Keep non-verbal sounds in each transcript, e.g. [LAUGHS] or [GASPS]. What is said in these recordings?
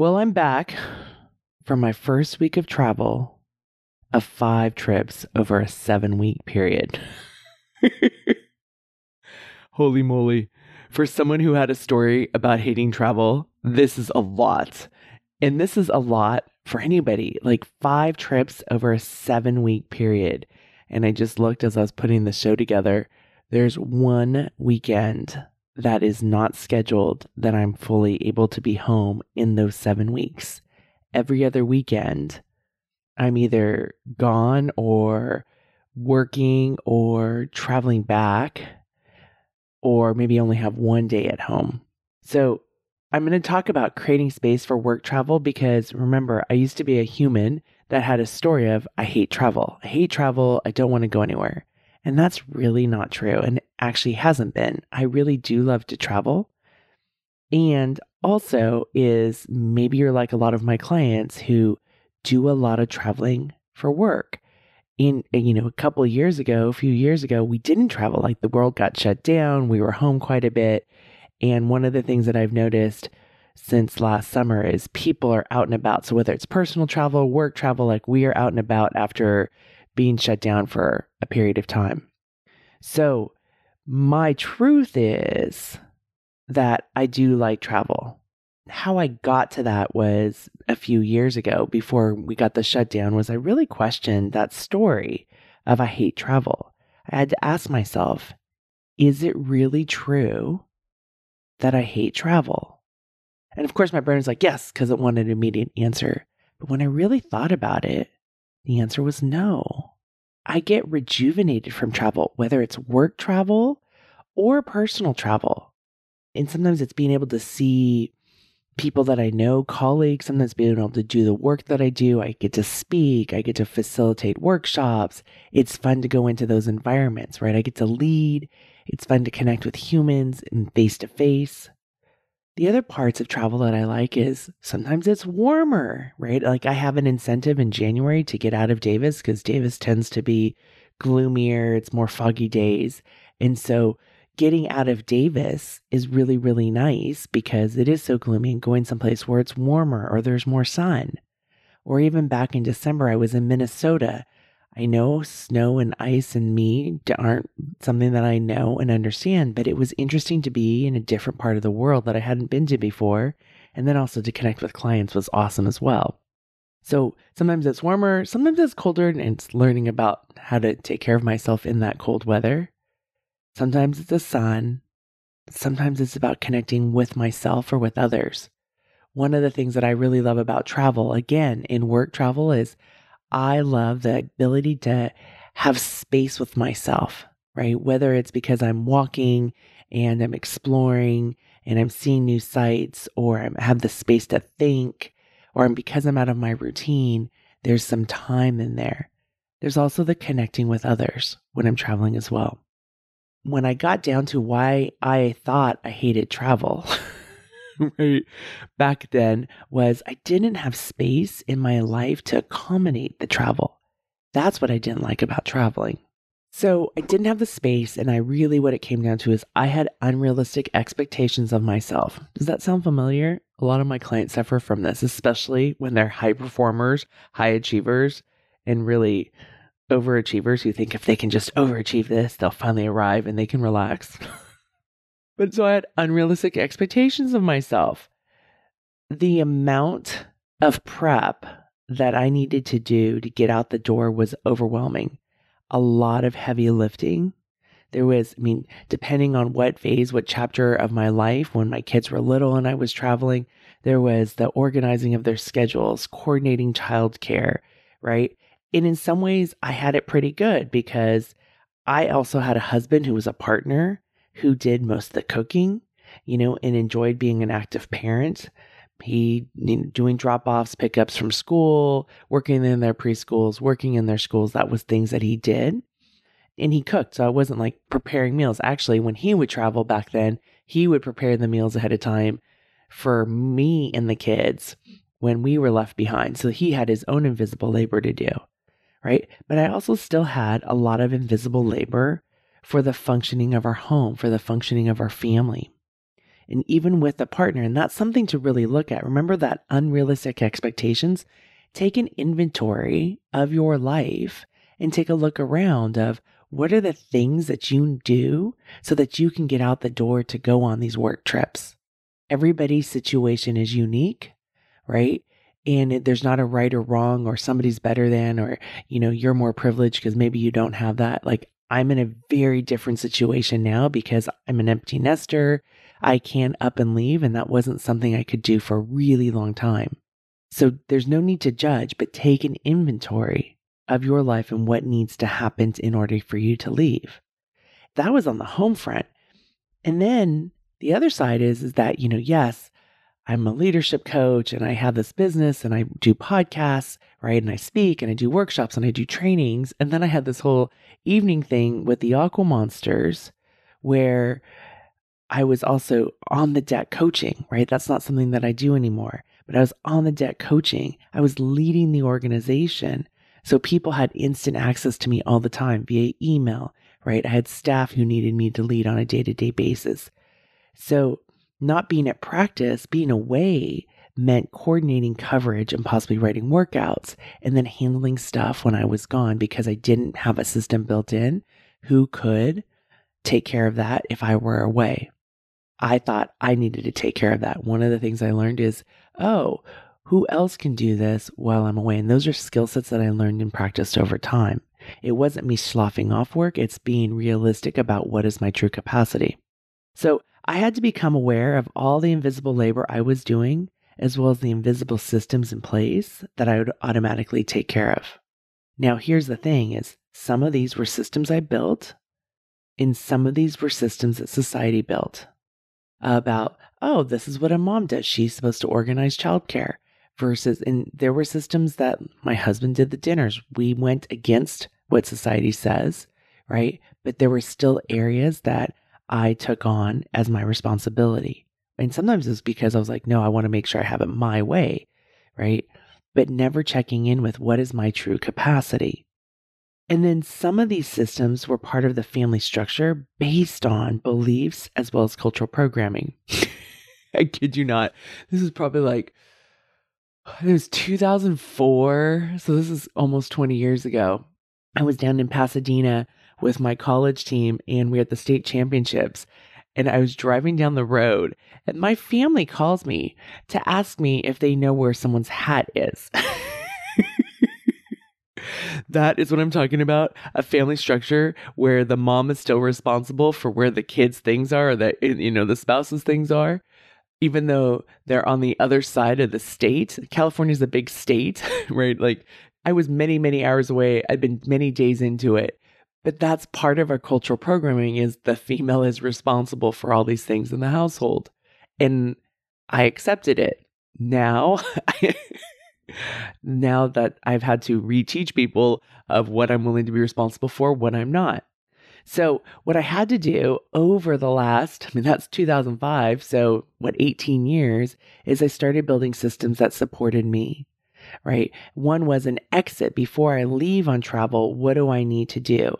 Well, I'm back from my first week of travel of five trips over a seven week period. [LAUGHS] Holy moly. For someone who had a story about hating travel, this is a lot. And this is a lot for anybody. Like five trips over a seven week period. And I just looked as I was putting the show together. There's one weekend that is not scheduled that I'm fully able to be home in those seven weeks. Every other weekend, I'm either gone or working or traveling back, or maybe only have one day at home. So, I'm going to talk about creating space for work travel because remember, I used to be a human that had a story of I hate travel. I hate travel. I don't want to go anywhere. And that's really not true and actually hasn't been. I really do love to travel. And also is maybe you're like a lot of my clients who do a lot of traveling for work. In you know, a couple of years ago, a few years ago, we didn't travel. Like the world got shut down. We were home quite a bit. And one of the things that I've noticed since last summer is people are out and about. So whether it's personal travel, work travel, like we are out and about after being shut down for a period of time. So, my truth is that I do like travel. How I got to that was a few years ago before we got the shutdown was I really questioned that story of I hate travel. I had to ask myself, is it really true that I hate travel? And of course my brain was like, yes, because it wanted an immediate answer. But when I really thought about it, the answer was no. I get rejuvenated from travel, whether it's work travel or personal travel. And sometimes it's being able to see people that I know, colleagues, sometimes being able to do the work that I do. I get to speak, I get to facilitate workshops. It's fun to go into those environments, right? I get to lead. It's fun to connect with humans and face to face. The other parts of travel that I like is sometimes it's warmer, right? Like I have an incentive in January to get out of Davis because Davis tends to be gloomier, it's more foggy days. And so getting out of Davis is really, really nice because it is so gloomy and going someplace where it's warmer or there's more sun. Or even back in December, I was in Minnesota I know snow and ice and me aren't something that I know and understand, but it was interesting to be in a different part of the world that I hadn't been to before. And then also to connect with clients was awesome as well. So sometimes it's warmer, sometimes it's colder, and it's learning about how to take care of myself in that cold weather. Sometimes it's the sun. Sometimes it's about connecting with myself or with others. One of the things that I really love about travel, again, in work travel, is I love the ability to have space with myself, right? Whether it's because I'm walking and I'm exploring and I'm seeing new sights, or I have the space to think, or because I'm out of my routine, there's some time in there. There's also the connecting with others when I'm traveling as well. When I got down to why I thought I hated travel, [LAUGHS] [LAUGHS] back then was I didn't have space in my life to accommodate the travel. That's what I didn't like about traveling. So I didn't have the space, and I really what it came down to is I had unrealistic expectations of myself. Does that sound familiar? A lot of my clients suffer from this, especially when they're high performers, high achievers, and really overachievers who think if they can just overachieve this, they'll finally arrive and they can relax. [LAUGHS] But so I had unrealistic expectations of myself. The amount of prep that I needed to do to get out the door was overwhelming. A lot of heavy lifting. There was, I mean, depending on what phase, what chapter of my life, when my kids were little and I was traveling, there was the organizing of their schedules, coordinating childcare, right? And in some ways, I had it pretty good because I also had a husband who was a partner who did most of the cooking, you know, and enjoyed being an active parent. He you know, doing drop offs, pickups from school, working in their preschools, working in their schools. That was things that he did. And he cooked. So I wasn't like preparing meals. Actually, when he would travel back then, he would prepare the meals ahead of time for me and the kids when we were left behind. So he had his own invisible labor to do, right? But I also still had a lot of invisible labor for the functioning of our home, for the functioning of our family. And even with a partner, and that's something to really look at. Remember that unrealistic expectations? Take an inventory of your life and take a look around of what are the things that you do so that you can get out the door to go on these work trips. Everybody's situation is unique, right? And there's not a right or wrong or somebody's better than or you know you're more privileged because maybe you don't have that. Like I'm in a very different situation now because I'm an empty nester. I can up and leave, and that wasn't something I could do for a really long time. So there's no need to judge, but take an inventory of your life and what needs to happen in order for you to leave. That was on the home front. And then the other side is, is that, you know, yes, I'm a leadership coach and I have this business and I do podcasts, right? And I speak and I do workshops and I do trainings. And then I had this whole evening thing with the Aqua Monsters where I was also on the deck coaching, right? That's not something that I do anymore, but I was on the deck coaching. I was leading the organization. So people had instant access to me all the time via email, right? I had staff who needed me to lead on a day to day basis. So not being at practice, being away meant coordinating coverage and possibly writing workouts and then handling stuff when I was gone because I didn't have a system built in who could take care of that if I were away. I thought I needed to take care of that. One of the things I learned is, oh, who else can do this while I'm away? And those are skill sets that I learned and practiced over time. It wasn't me sloughing off work, it's being realistic about what is my true capacity. So I had to become aware of all the invisible labor I was doing, as well as the invisible systems in place that I would automatically take care of. Now, here's the thing is some of these were systems I built, and some of these were systems that society built about, oh, this is what a mom does. She's supposed to organize childcare versus, and there were systems that my husband did the dinners. We went against what society says, right? But there were still areas that I took on as my responsibility. And sometimes it's because I was like, no, I want to make sure I have it my way, right? But never checking in with what is my true capacity. And then some of these systems were part of the family structure based on beliefs as well as cultural programming. [LAUGHS] I kid you not. This is probably like, it was 2004. So this is almost 20 years ago. I was down in Pasadena with my college team and we had the state championships. And I was driving down the road and my family calls me to ask me if they know where someone's hat is. [LAUGHS] that is what I'm talking about. A family structure where the mom is still responsible for where the kids' things are, or that you know the spouse's things are, even though they're on the other side of the state. California's a big state, [LAUGHS] right? Like I was many, many hours away. I'd been many days into it. But that's part of our cultural programming is the female is responsible for all these things in the household. And I accepted it. Now [LAUGHS] now that I've had to reteach people of what I'm willing to be responsible for, what I'm not. So, what I had to do over the last, I mean, that's 2005, so what, 18 years, is I started building systems that supported me, right? One was an exit before I leave on travel. What do I need to do?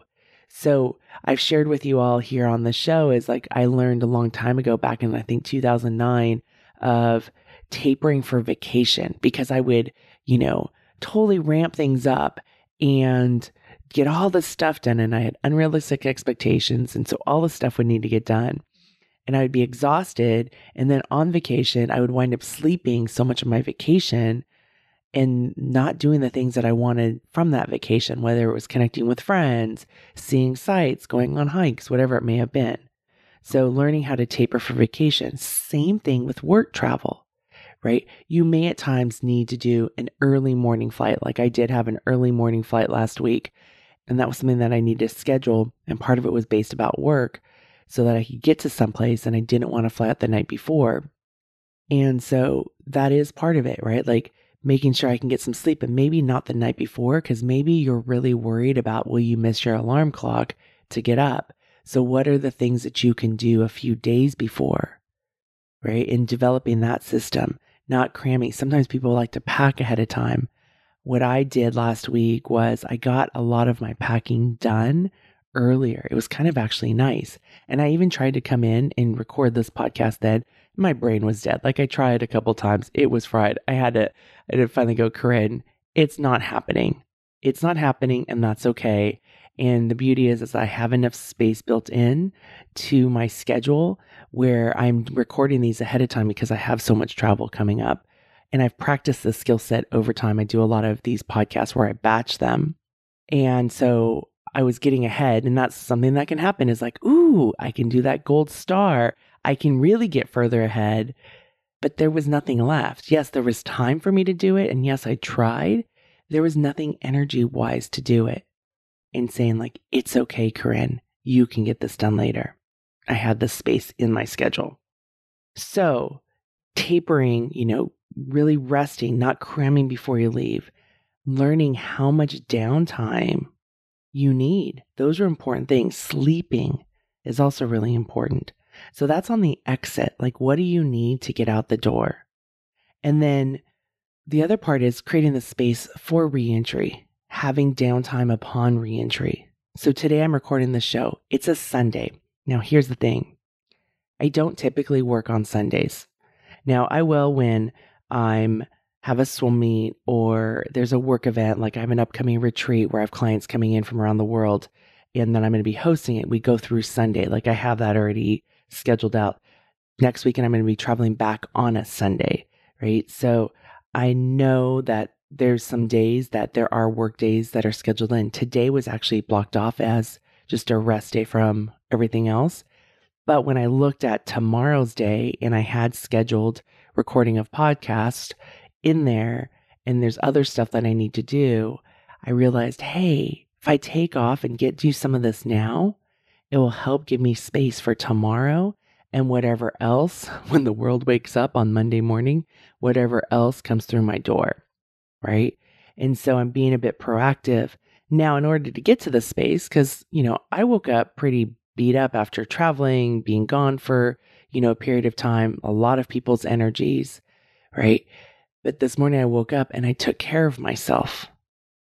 So, I've shared with you all here on the show is like I learned a long time ago, back in I think 2009, of tapering for vacation because I would, you know, totally ramp things up and get all this stuff done. And I had unrealistic expectations. And so all the stuff would need to get done. And I would be exhausted. And then on vacation, I would wind up sleeping so much of my vacation and not doing the things that I wanted from that vacation, whether it was connecting with friends, seeing sights, going on hikes, whatever it may have been. So, learning how to taper for vacation. Same thing with work travel right? You may at times need to do an early morning flight. Like I did have an early morning flight last week, and that was something that I needed to schedule. And part of it was based about work so that I could get to someplace and I didn't want to fly out the night before. And so that is part of it, right? Like making sure I can get some sleep and maybe not the night before because maybe you're really worried about will you miss your alarm clock to get up. So, what are the things that you can do a few days before, right? In developing that system, not cramming. Sometimes people like to pack ahead of time. What I did last week was I got a lot of my packing done earlier. It was kind of actually nice. And I even tried to come in and record this podcast then. My brain was dead. Like I tried a couple times. It was fried. I had to I had to finally go, Corinne, it's not happening. It's not happening and that's okay. And the beauty is, is I have enough space built in to my schedule where I'm recording these ahead of time because I have so much travel coming up. And I've practiced the skill set over time. I do a lot of these podcasts where I batch them. And so I was getting ahead, and that's something that can happen is like, ooh, I can do that gold star. I can really get further ahead. But there was nothing left. Yes, there was time for me to do it. And yes, I tried. There was nothing energy wise to do it. And saying, like, it's okay, Corinne, you can get this done later. I had the space in my schedule. So, tapering, you know, really resting, not cramming before you leave, learning how much downtime you need. Those are important things. Sleeping is also really important. So that's on the exit. Like, what do you need to get out the door? And then the other part is creating the space for reentry, having downtime upon reentry. So today I'm recording the show. It's a Sunday. Now, here's the thing I don't typically work on Sundays. Now, I will when I'm have a swim meet or there's a work event, like I have an upcoming retreat where I have clients coming in from around the world and then I'm going to be hosting it. We go through Sunday. Like I have that already scheduled out. Next weekend, I'm going to be traveling back on a Sunday, right? So I know that there's some days that there are work days that are scheduled in. Today was actually blocked off as just a rest day from everything else. But when I looked at tomorrow's day and I had scheduled recording of podcast, in there and there's other stuff that I need to do, I realized, hey, if I take off and get do some of this now, it will help give me space for tomorrow and whatever else [LAUGHS] when the world wakes up on Monday morning, whatever else comes through my door, right? And so I'm being a bit proactive now in order to get to the space cuz you know, I woke up pretty beat up after traveling, being gone for, you know, a period of time, a lot of people's energies, right? But this morning I woke up and I took care of myself.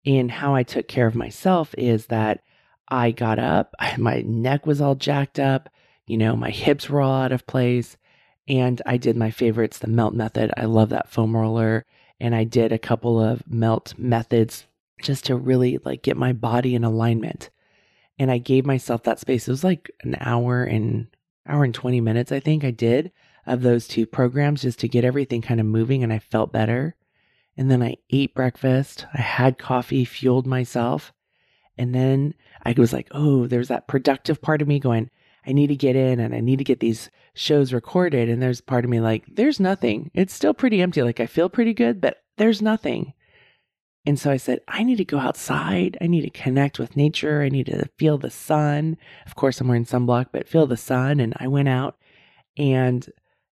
And how I took care of myself is that I got up, my neck was all jacked up, you know, my hips were all out of place. And I did my favorites, the melt method. I love that foam roller. And I did a couple of melt methods just to really like get my body in alignment. And I gave myself that space. It was like an hour and hour and 20 minutes, I think I did of those two programs just to get everything kind of moving and I felt better. And then I ate breakfast. I had coffee, fueled myself. And then I was like, oh, there's that productive part of me going, I need to get in and I need to get these shows recorded. And there's part of me like, there's nothing. It's still pretty empty. Like I feel pretty good, but there's nothing. And so I said, I need to go outside. I need to connect with nature. I need to feel the sun. Of course, I'm wearing sunblock, but feel the sun. And I went out and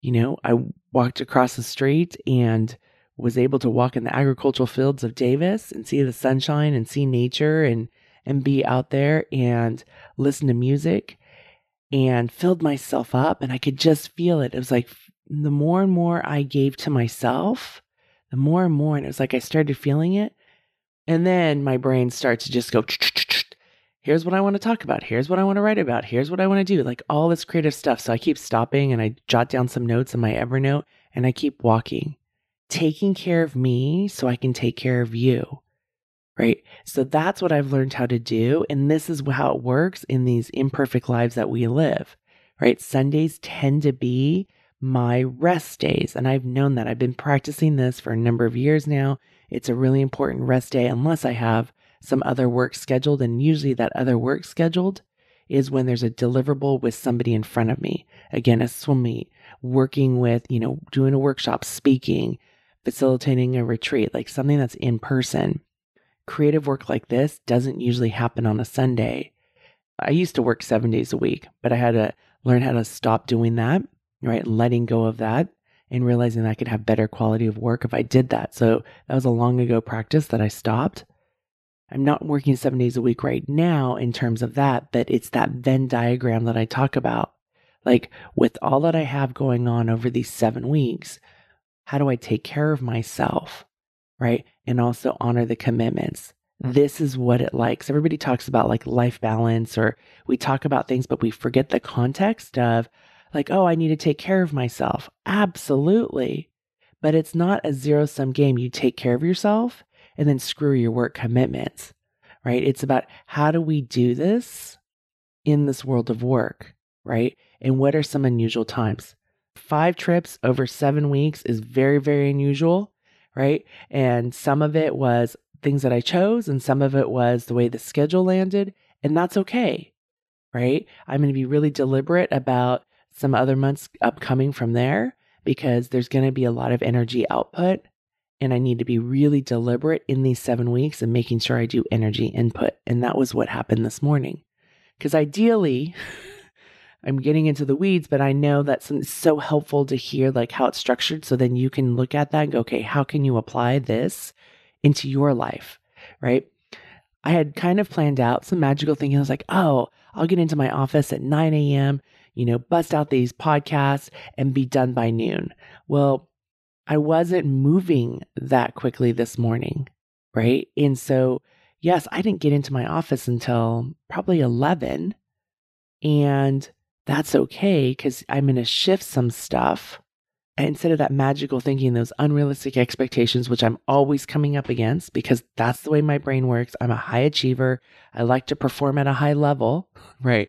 you know, I walked across the street and was able to walk in the agricultural fields of Davis and see the sunshine and see nature and and be out there and listen to music and filled myself up and I could just feel it. It was like the more and more I gave to myself, the more and more and it was like I started feeling it. And then my brain starts to just go here's what I want to talk about. Here's what I want to write about. Here's what I want to do. Like all this creative stuff. So I keep stopping and I jot down some notes in my Evernote and I keep walking, taking care of me so I can take care of you. Right. So that's what I've learned how to do. And this is how it works in these imperfect lives that we live. Right. Sundays tend to be my rest days. And I've known that. I've been practicing this for a number of years now. It's a really important rest day unless I have some other work scheduled. And usually that other work scheduled is when there's a deliverable with somebody in front of me. Again, a swim meet, working with, you know, doing a workshop, speaking, facilitating a retreat, like something that's in person. Creative work like this doesn't usually happen on a Sunday. I used to work seven days a week, but I had to learn how to stop doing that, right? Letting go of that and realizing that I could have better quality of work if I did that. So that was a long ago practice that I stopped. I'm not working seven days a week right now in terms of that, but it's that Venn diagram that I talk about. Like with all that I have going on over these seven weeks, how do I take care of myself? Right. And also honor the commitments. Mm. This is what it likes. Everybody talks about like life balance, or we talk about things, but we forget the context of like, oh, I need to take care of myself. Absolutely. But it's not a zero sum game. You take care of yourself and then screw your work commitments, right? It's about how do we do this in this world of work, right? And what are some unusual times? Five trips over seven weeks is very, very unusual, right? And some of it was things that I chose, and some of it was the way the schedule landed, and that's okay, right? I'm going to be really deliberate about some other months upcoming from there because there's going to be a lot of energy output. And I need to be really deliberate in these seven weeks and making sure I do energy input. And that was what happened this morning. Because ideally, [LAUGHS] I'm getting into the weeds, but I know that's so helpful to hear like how it's structured. So then you can look at that and go, okay, how can you apply this into your life? Right. I had kind of planned out some magical thing. I was like, oh, I'll get into my office at 9 a.m you know, bust out these podcasts and be done by noon. Well, I wasn't moving that quickly this morning, right? And so, yes, I didn't get into my office until probably 11. And that's okay because I'm going to shift some stuff. And instead of that magical thinking, those unrealistic expectations, which I'm always coming up against because that's the way my brain works. I'm a high achiever. I like to perform at a high level, [LAUGHS] right?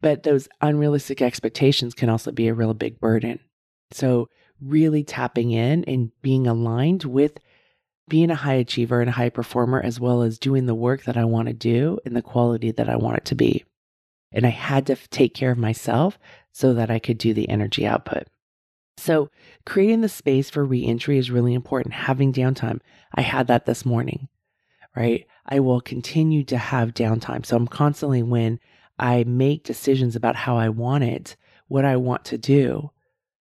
But those unrealistic expectations can also be a real big burden. So, really tapping in and being aligned with being a high achiever and a high performer, as well as doing the work that I want to do and the quality that I want it to be. And I had to take care of myself so that I could do the energy output. So, creating the space for reentry is really important. Having downtime. I had that this morning, right? I will continue to have downtime. So, I'm constantly, when I make decisions about how I want it, what I want to do,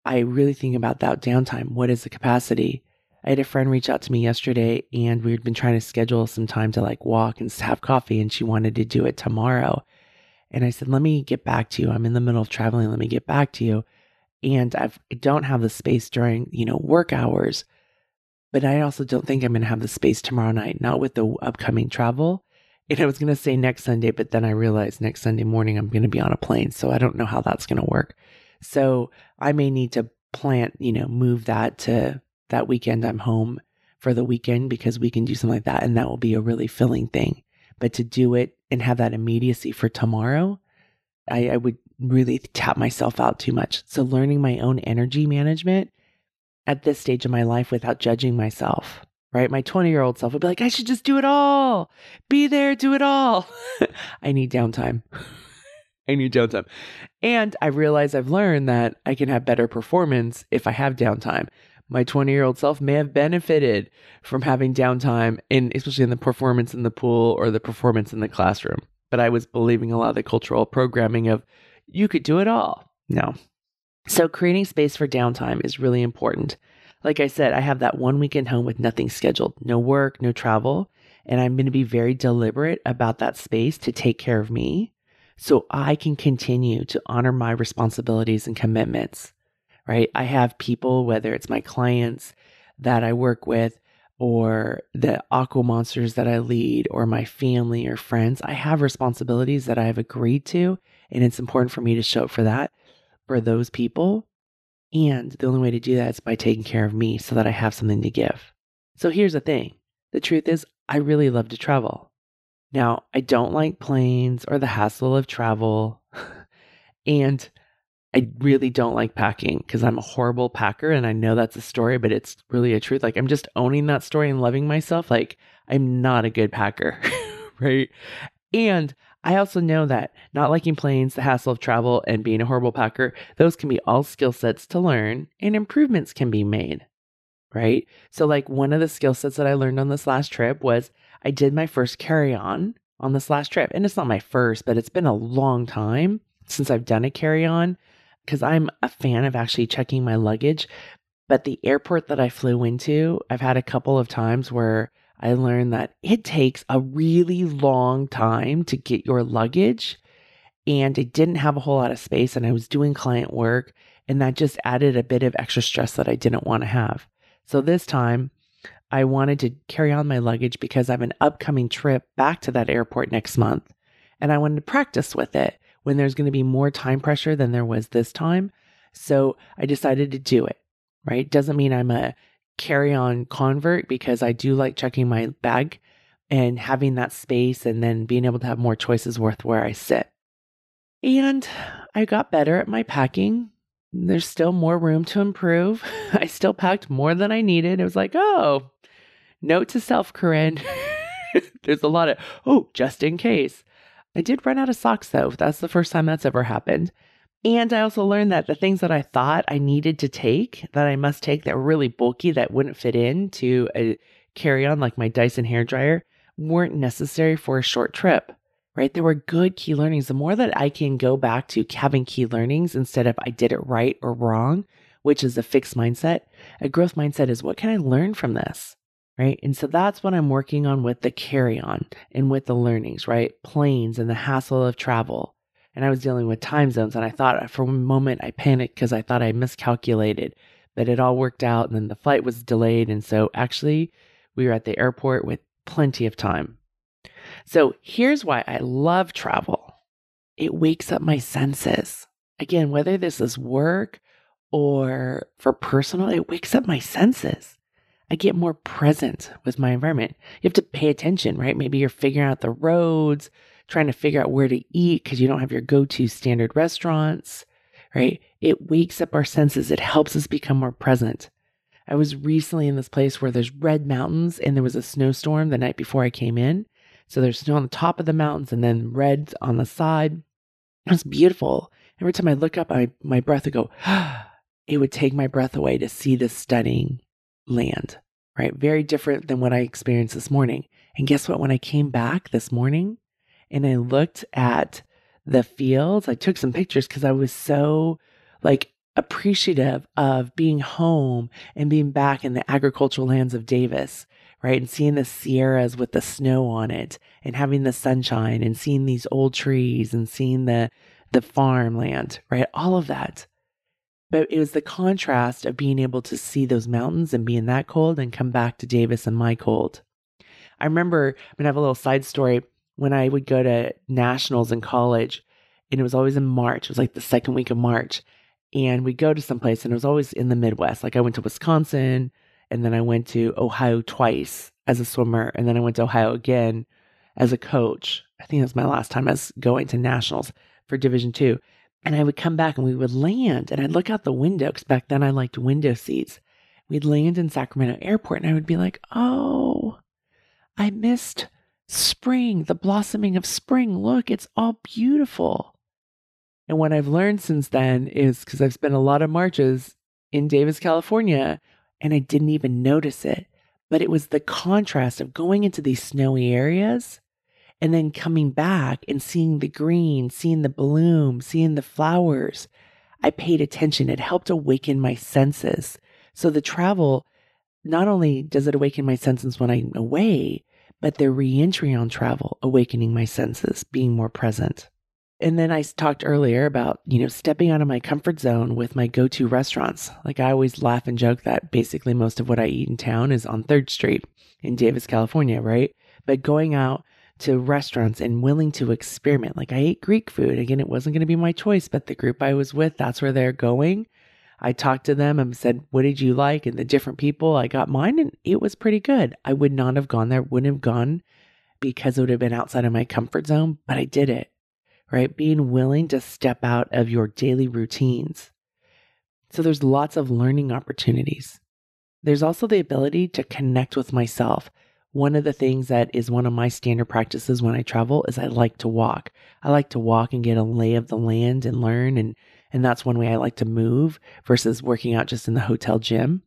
I really think about that downtime. What is the capacity? I had a friend reach out to me yesterday and we had been trying to schedule some time to like walk and have coffee and she wanted to do it tomorrow. And I said, let me get back to you. I'm in the middle of traveling. Let me get back to you. And I've, I don't have the space during, you know, work hours, but I also don't think I'm going to have the space tomorrow night, not with the upcoming travel. And I was going to say next Sunday, but then I realized next Sunday morning I'm going to be on a plane. So I don't know how that's going to work. So I may need to plant, you know, move that to that weekend I'm home for the weekend because we can do something like that. And that will be a really filling thing. But to do it and have that immediacy for tomorrow, I, I would really tap myself out too much. So learning my own energy management at this stage of my life without judging myself right? My 20 year old self would be like, I should just do it all, be there, do it all. [LAUGHS] I need downtime. [LAUGHS] I need downtime. And I realize I've learned that I can have better performance if I have downtime. My 20 year old self may have benefited from having downtime, in, especially in the performance in the pool or the performance in the classroom. But I was believing a lot of the cultural programming of you could do it all. No. So creating space for downtime is really important. Like I said, I have that one weekend home with nothing scheduled, no work, no travel. And I'm going to be very deliberate about that space to take care of me so I can continue to honor my responsibilities and commitments, right? I have people, whether it's my clients that I work with or the aqua monsters that I lead or my family or friends, I have responsibilities that I have agreed to. And it's important for me to show up for that for those people and the only way to do that is by taking care of me so that I have something to give. So here's the thing the truth is, I really love to travel. Now, I don't like planes or the hassle of travel. [LAUGHS] and I really don't like packing because I'm a horrible packer. And I know that's a story, but it's really a truth. Like, I'm just owning that story and loving myself. Like, I'm not a good packer, [LAUGHS] right? And I also know that not liking planes, the hassle of travel, and being a horrible packer, those can be all skill sets to learn and improvements can be made. Right. So, like, one of the skill sets that I learned on this last trip was I did my first carry on on this last trip. And it's not my first, but it's been a long time since I've done a carry on. Because I'm a fan of actually checking my luggage. But the airport that I flew into, I've had a couple of times where I learned that it takes a really long time to get your luggage. And I didn't have a whole lot of space, and I was doing client work. And that just added a bit of extra stress that I didn't want to have. So this time, I wanted to carry on my luggage because I have an upcoming trip back to that airport next month. And I wanted to practice with it when there's going to be more time pressure than there was this time. So I decided to do it, right? Doesn't mean I'm a carry on convert because I do like checking my bag and having that space and then being able to have more choices worth where I sit. And I got better at my packing. There's still more room to improve. [LAUGHS] I still packed more than I needed. It was like, oh, note to self, Corinne. [LAUGHS] There's a lot of, oh, just in case. I did run out of socks though. That's the first time that's ever happened. And I also learned that the things that I thought I needed to take, that I must take that were really bulky, that wouldn't fit into a carry on, like my Dyson hair dryer, weren't necessary for a short trip, right? There were good key learnings. The more that I can go back to having key learnings instead of I did it right or wrong, which is a fixed mindset, a growth mindset is what can I learn from this? Right? And so that's what I'm working on with the carry on and with the learnings, right? Planes and the hassle of travel. And I was dealing with time zones, and I thought uh, for a moment I panicked because I thought I miscalculated, but it all worked out, and then the flight was delayed. And so actually, we were at the airport with plenty of time. So here's why I love travel it wakes up my senses. Again, whether this is work or for personal, it wakes up my senses. I get more present with my environment. You have to pay attention, right? Maybe you're figuring out the roads, trying to figure out where to eat because you don't have your go to standard restaurants, right? It wakes up our senses, it helps us become more present. I was recently in this place where there's red mountains and there was a snowstorm the night before I came in. So there's snow on the top of the mountains and then red on the side. It was beautiful. Every time I look up, I, my breath would go, [GASPS] it would take my breath away to see this stunning land, right? Very different than what I experienced this morning. And guess what? When I came back this morning and I looked at the fields, I took some pictures because I was so like appreciative of being home and being back in the agricultural lands of Davis, right? And seeing the Sierras with the snow on it and having the sunshine and seeing these old trees and seeing the the farmland, right? All of that. But it was the contrast of being able to see those mountains and being that cold and come back to Davis and my cold. I remember, I'm to have a little side story. When I would go to nationals in college, and it was always in March, it was like the second week of March. And we'd go to some place, and it was always in the Midwest. Like I went to Wisconsin, and then I went to Ohio twice as a swimmer, and then I went to Ohio again as a coach. I think that was my last time I was going to nationals for Division two. And I would come back and we would land, and I'd look out the window because back then I liked window seats. We'd land in Sacramento Airport, and I would be like, oh, I missed spring, the blossoming of spring. Look, it's all beautiful. And what I've learned since then is because I've spent a lot of marches in Davis, California, and I didn't even notice it. But it was the contrast of going into these snowy areas and then coming back and seeing the green, seeing the bloom, seeing the flowers. I paid attention. It helped awaken my senses. So the travel, not only does it awaken my senses when I'm away, but the reentry on travel, awakening my senses, being more present. And then I talked earlier about, you know, stepping out of my comfort zone with my go to restaurants. Like I always laugh and joke that basically most of what I eat in town is on 3rd Street in Davis, California, right? But going out to restaurants and willing to experiment. Like I ate Greek food. Again, it wasn't going to be my choice, but the group I was with, that's where they're going. I talked to them and said, What did you like? And the different people, I got mine and it was pretty good. I would not have gone there, wouldn't have gone because it would have been outside of my comfort zone, but I did it, right? Being willing to step out of your daily routines. So there's lots of learning opportunities. There's also the ability to connect with myself. One of the things that is one of my standard practices when I travel is I like to walk. I like to walk and get a lay of the land and learn and and that's one way I like to move versus working out just in the hotel gym.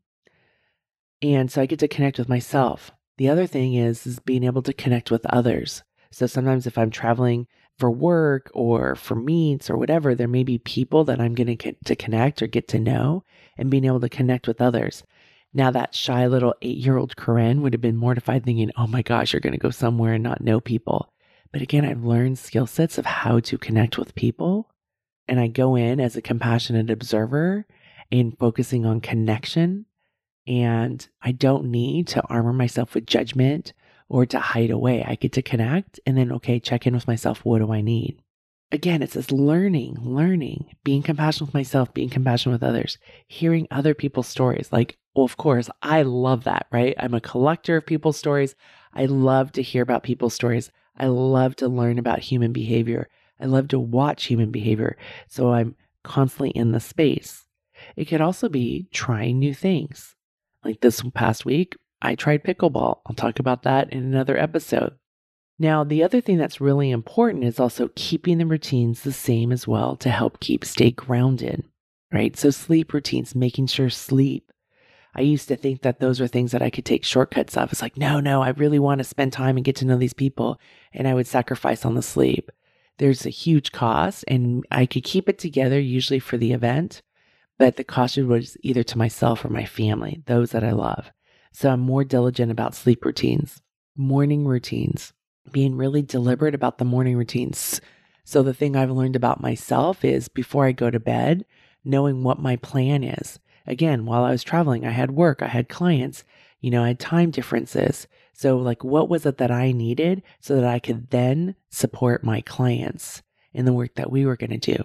And so I get to connect with myself. The other thing is is being able to connect with others. So sometimes if I'm traveling for work or for meets or whatever, there may be people that I'm going to get to connect or get to know and being able to connect with others. Now, that shy little eight year old Corinne would have been mortified thinking, oh my gosh, you're going to go somewhere and not know people. But again, I've learned skill sets of how to connect with people. And I go in as a compassionate observer and focusing on connection. And I don't need to armor myself with judgment or to hide away. I get to connect and then, okay, check in with myself. What do I need? Again, it's this learning, learning, being compassionate with myself, being compassionate with others, hearing other people's stories. Like, well, of course, I love that, right? I'm a collector of people's stories. I love to hear about people's stories. I love to learn about human behavior. I love to watch human behavior. So I'm constantly in the space. It could also be trying new things. Like this past week, I tried pickleball. I'll talk about that in another episode. Now, the other thing that's really important is also keeping the routines the same as well to help keep stay grounded, right? So sleep routines, making sure sleep. I used to think that those were things that I could take shortcuts of. It's like, no, no, I really want to spend time and get to know these people. And I would sacrifice on the sleep. There's a huge cost, and I could keep it together usually for the event, but the cost was either to myself or my family, those that I love. So I'm more diligent about sleep routines, morning routines, being really deliberate about the morning routines. So the thing I've learned about myself is before I go to bed, knowing what my plan is. Again, while I was traveling, I had work, I had clients, you know, I had time differences. So, like, what was it that I needed so that I could then support my clients in the work that we were going to do?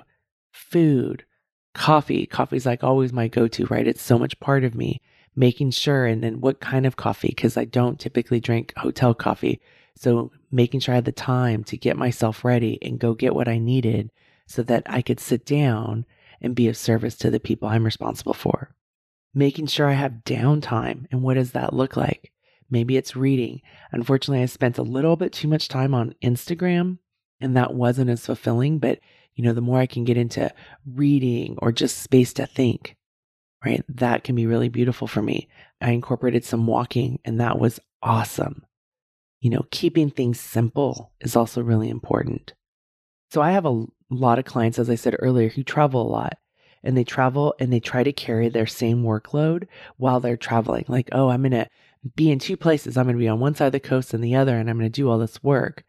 Food, coffee. Coffee's like always my go to, right? It's so much part of me making sure, and then what kind of coffee, because I don't typically drink hotel coffee. So making sure I had the time to get myself ready and go get what I needed so that I could sit down and be of service to the people I'm responsible for. Making sure I have downtime. And what does that look like? Maybe it's reading. Unfortunately, I spent a little bit too much time on Instagram and that wasn't as fulfilling. But, you know, the more I can get into reading or just space to think, right? That can be really beautiful for me. I incorporated some walking and that was awesome. You know, keeping things simple is also really important. So I have a lot of clients, as I said earlier, who travel a lot and they travel and they try to carry their same workload while they're traveling. Like, oh, I'm going to be in two places. I'm going to be on one side of the coast and the other, and I'm going to do all this work.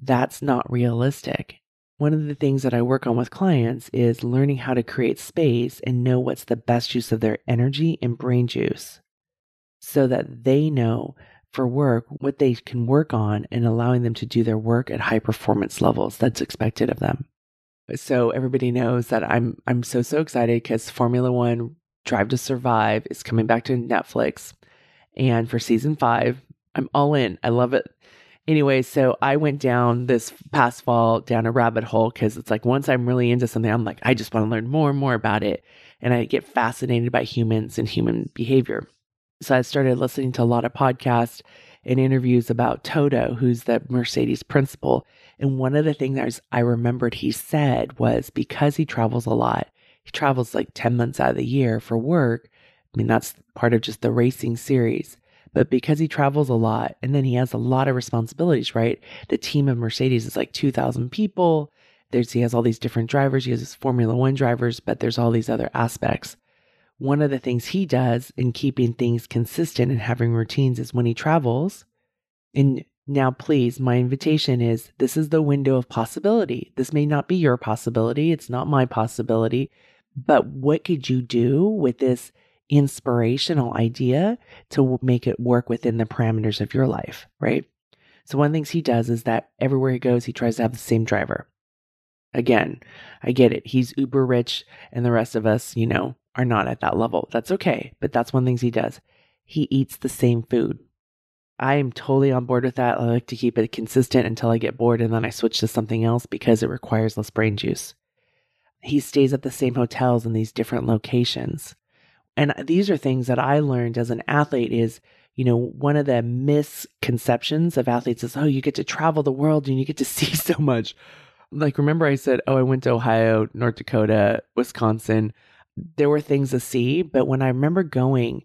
That's not realistic. One of the things that I work on with clients is learning how to create space and know what's the best use of their energy and brain juice so that they know for work what they can work on and allowing them to do their work at high performance levels that's expected of them. So everybody knows that I'm I'm so so excited cuz Formula 1 Drive to Survive is coming back to Netflix and for season 5 I'm all in. I love it anyway, so I went down this past fall down a rabbit hole because it's like once I'm really into something, I'm like, I just want to learn more and more about it. And I get fascinated by humans and human behavior. So I started listening to a lot of podcasts and interviews about Toto, who's the Mercedes principal. And one of the things I remembered he said was because he travels a lot, he travels like 10 months out of the year for work. I mean, that's part of just the racing series. But because he travels a lot and then he has a lot of responsibilities, right? The team of Mercedes is like 2,000 people. There's, he has all these different drivers. He has his Formula One drivers, but there's all these other aspects. One of the things he does in keeping things consistent and having routines is when he travels. And now, please, my invitation is this is the window of possibility. This may not be your possibility. It's not my possibility. But what could you do with this inspirational idea to make it work within the parameters of your life, right? So, one of the things he does is that everywhere he goes, he tries to have the same driver. Again, I get it. He's uber rich, and the rest of us, you know, are not at that level. That's okay. But that's one of the things he does. He eats the same food. I am totally on board with that. I like to keep it consistent until I get bored and then I switch to something else because it requires less brain juice. He stays at the same hotels in these different locations and these are things that I learned as an athlete is, you know, one of the misconceptions of athletes is, oh, you get to travel the world and you get to [LAUGHS] see so much. Like, remember I said, oh, I went to Ohio, North Dakota, Wisconsin. There were things to see, but when I remember going,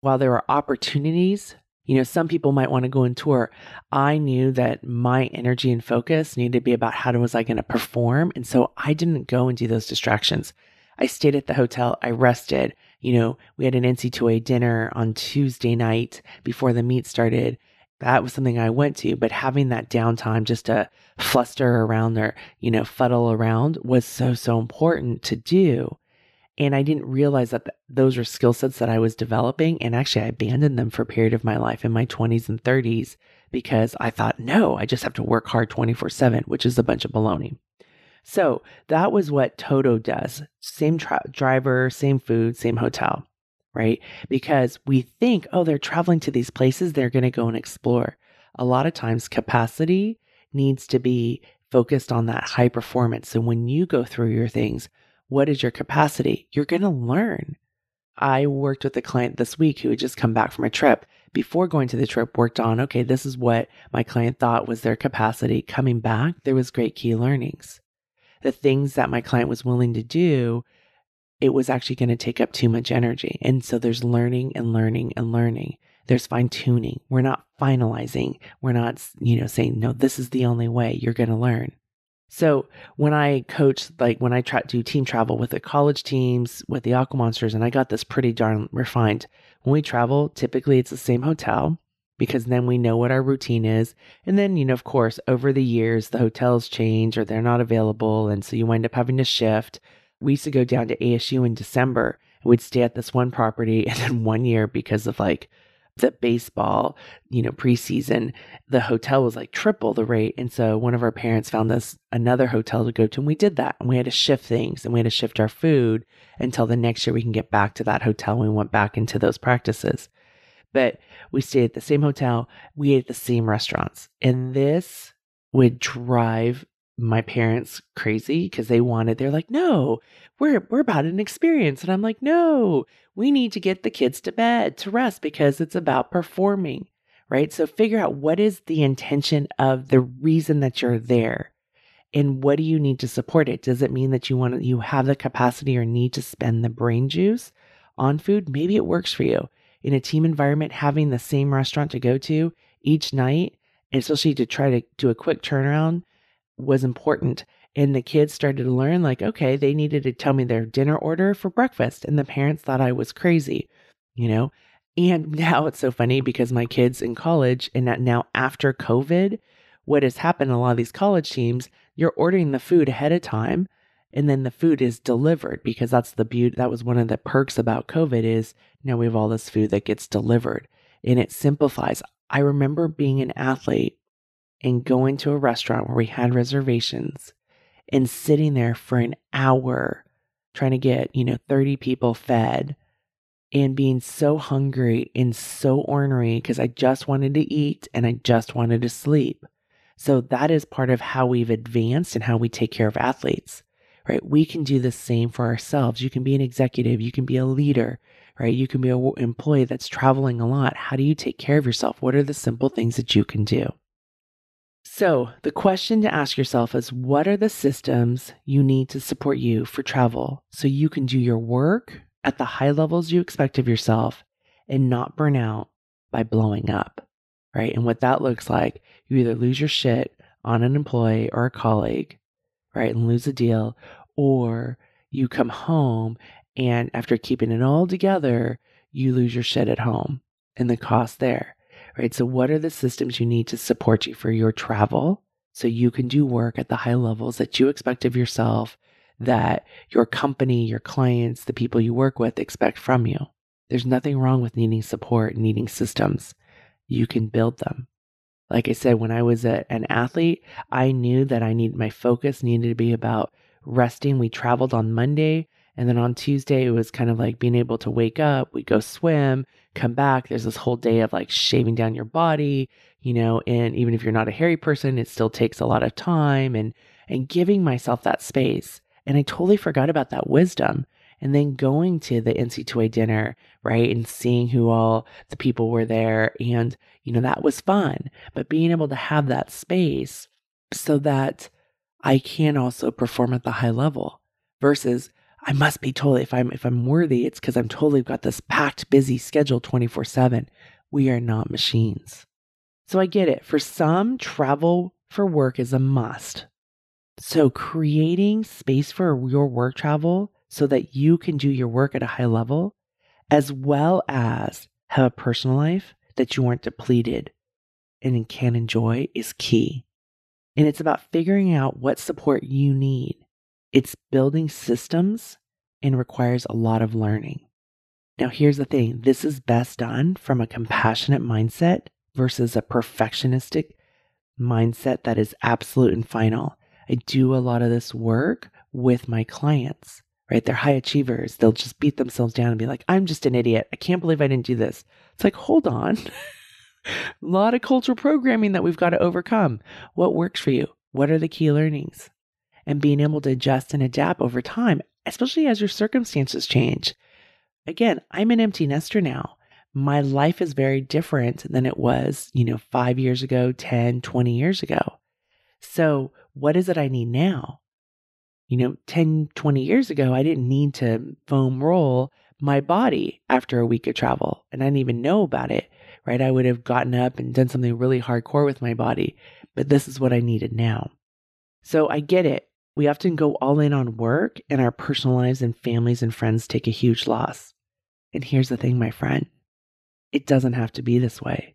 while there were opportunities You know, some people might want to go and tour. I knew that my energy and focus needed to be about how was I going to perform. And so I didn't go and do those distractions. I stayed at the hotel. I rested. You know, we had an NCAA dinner on Tuesday night before the meet started. That was something I went to, but having that downtime just to fluster around or, you know, fuddle around was so, so important to do. And I didn't realize that th- those were skill sets that I was developing. And actually, I abandoned them for a period of my life in my 20s and 30s because I thought, no, I just have to work hard 24 7, which is a bunch of baloney. So that was what Toto does same tra- driver, same food, same hotel, right? Because we think, oh, they're traveling to these places, they're going to go and explore. A lot of times, capacity needs to be focused on that high performance. So when you go through your things, what is your capacity? You're going to learn. I worked with a client this week who had just come back from a trip. Before going to the trip, worked on, okay, this is what my client thought was their capacity. Coming back, there was great key learnings. The things that my client was willing to do, it was actually going to take up too much energy. And so there's learning and learning and learning. There's fine tuning. We're not finalizing. We're not, you know, saying, no, this is the only way you're going to learn. So when I coach, like when I try to do team travel with the college teams, with the Aqua Monsters, and I got this pretty darn refined. When we travel, typically it's the same hotel because then we know what our routine is. And then, you know, of course, over the years, the hotels change or they're not available. And so you wind up having to shift. We used to go down to ASU in December and we'd stay at this one property. [LAUGHS] And then one year, because of like the baseball, you know, preseason, the hotel was like triple the rate. And so one of our parents found us another hotel to go to, and we did that. And we had to shift things and we had to shift our food until the next year we can get back to that hotel. We went back into those practices. But we stayed at the same hotel, we ate at the same restaurants. And this would drive my parents crazy because they wanted, they're like, no, we're we're about an experience. And I'm like, no, we need to get the kids to bed to rest because it's about performing, right? So figure out what is the intention of the reason that you're there. And what do you need to support it? Does it mean that you want you have the capacity or need to spend the brain juice on food? Maybe it works for you. In a team environment, having the same restaurant to go to each night, especially to try to do a quick turnaround, was important. And the kids started to learn, like, okay, they needed to tell me their dinner order for breakfast. And the parents thought I was crazy, you know? And [LAUGHS] now it's so funny because my kids in college, and now after COVID, what has happened a lot of these college teams, you're ordering the food ahead of time and then the food is delivered because that's the beauty that was one of the perks about covid is now we have all this food that gets delivered and it simplifies i remember being an athlete and going to a restaurant where we had reservations and sitting there for an hour trying to get, you know, 30 people fed and being so hungry and so ornery because I just wanted to eat and I just wanted to sleep. So that is part of how we've advanced and how we take care of athletes, right? We can do the same for ourselves. You can be an executive, you can be a leader, right? You can be an employee that's traveling a lot. How do you take care of yourself? What are the simple things that you can do? So, the question to ask yourself is what are the systems you need to support you for travel so you can do your work at the high levels you expect of yourself and not burn out by blowing up, right? And what that looks like, you either lose your shit on an employee or a colleague, right? And lose a deal, or you come home and after keeping it all together, you lose your shit at home and the cost there right? So, what are the systems you need to support you for your travel so you can do work at the high levels that you expect of yourself, that your company, your clients, the people you work with expect from you? There's nothing wrong with needing support, needing systems. You can build them. Like I said, when I was a, an athlete, I knew that I need my focus needed to be about resting. We traveled on Monday. And then on Tuesday, it was kind of like being able to wake up, we go swim, come back. There's this whole day of like shaving down your body, you know, and even if you're not a hairy person, it still takes a lot of time and and giving myself that space. And I totally forgot about that wisdom. And then going to the NCAA dinner, right, and seeing who all the people were there. And, you know, that was fun. But being able to have that space so that I can also perform at the high level versus I must be totally if I'm if I'm worthy, it's because I'm totally got this packed, busy schedule 24-7. We are not machines. So I get it. For some, travel for work is a must. So creating space for your work travel so that you can do your work at a high level, as well as have a personal life that you aren't depleted and can enjoy is key. And it's about figuring out what support you need. It's building systems and requires a lot of learning. Now, here's the thing this is best done from a compassionate mindset versus a perfectionistic mindset that is absolute and final. I do a lot of this work with my clients, right? They're high achievers. They'll just beat themselves down and be like, I'm just an idiot. I can't believe I didn't do this. It's like, hold on. a [LAUGHS] lot of cultural programming that we've got to overcome. What works for you? What are the key learnings? And being able to adjust and adapt over time, especially as your circumstances change. Again, I'm an empty nester now. My life is very different than it was, you know, five years ago, 10, 20 years ago. So, what is it I need now? You know, 10, 20 years ago, I didn't need to foam roll my body after a week of travel, and I didn't even know about it, right? I would have gotten up and done something really hardcore with my body, but this is what I needed now. So, I get it. We often go all in on work, and our personal lives and families and friends take a huge loss. And here's the thing, my friend it doesn't have to be this way.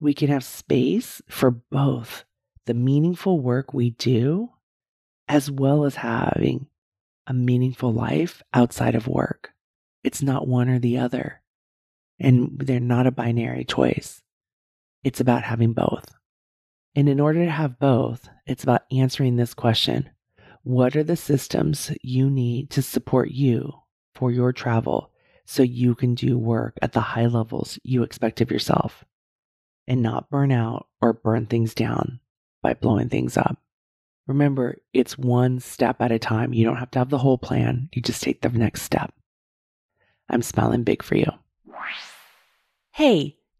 We can have space for both the meaningful work we do, as well as having a meaningful life outside of work. It's not one or the other. And they're not a binary choice. It's about having both. And in order to have both, it's about answering this question What are the systems you need to support you for your travel so you can do work at the high levels you expect of yourself and not burn out or burn things down by blowing things up. Remember, it's one step at a time. You don't have to have the whole plan, you just take the next step. I'm smiling big for you. Hey,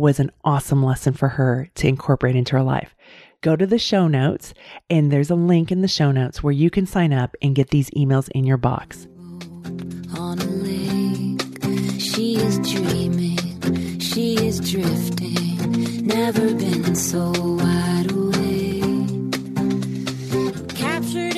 was an awesome lesson for her to incorporate into her life. Go to the show notes, and there's a link in the show notes where you can sign up and get these emails in your box. She is dreaming, she is drifting, never been so wide awake. Captured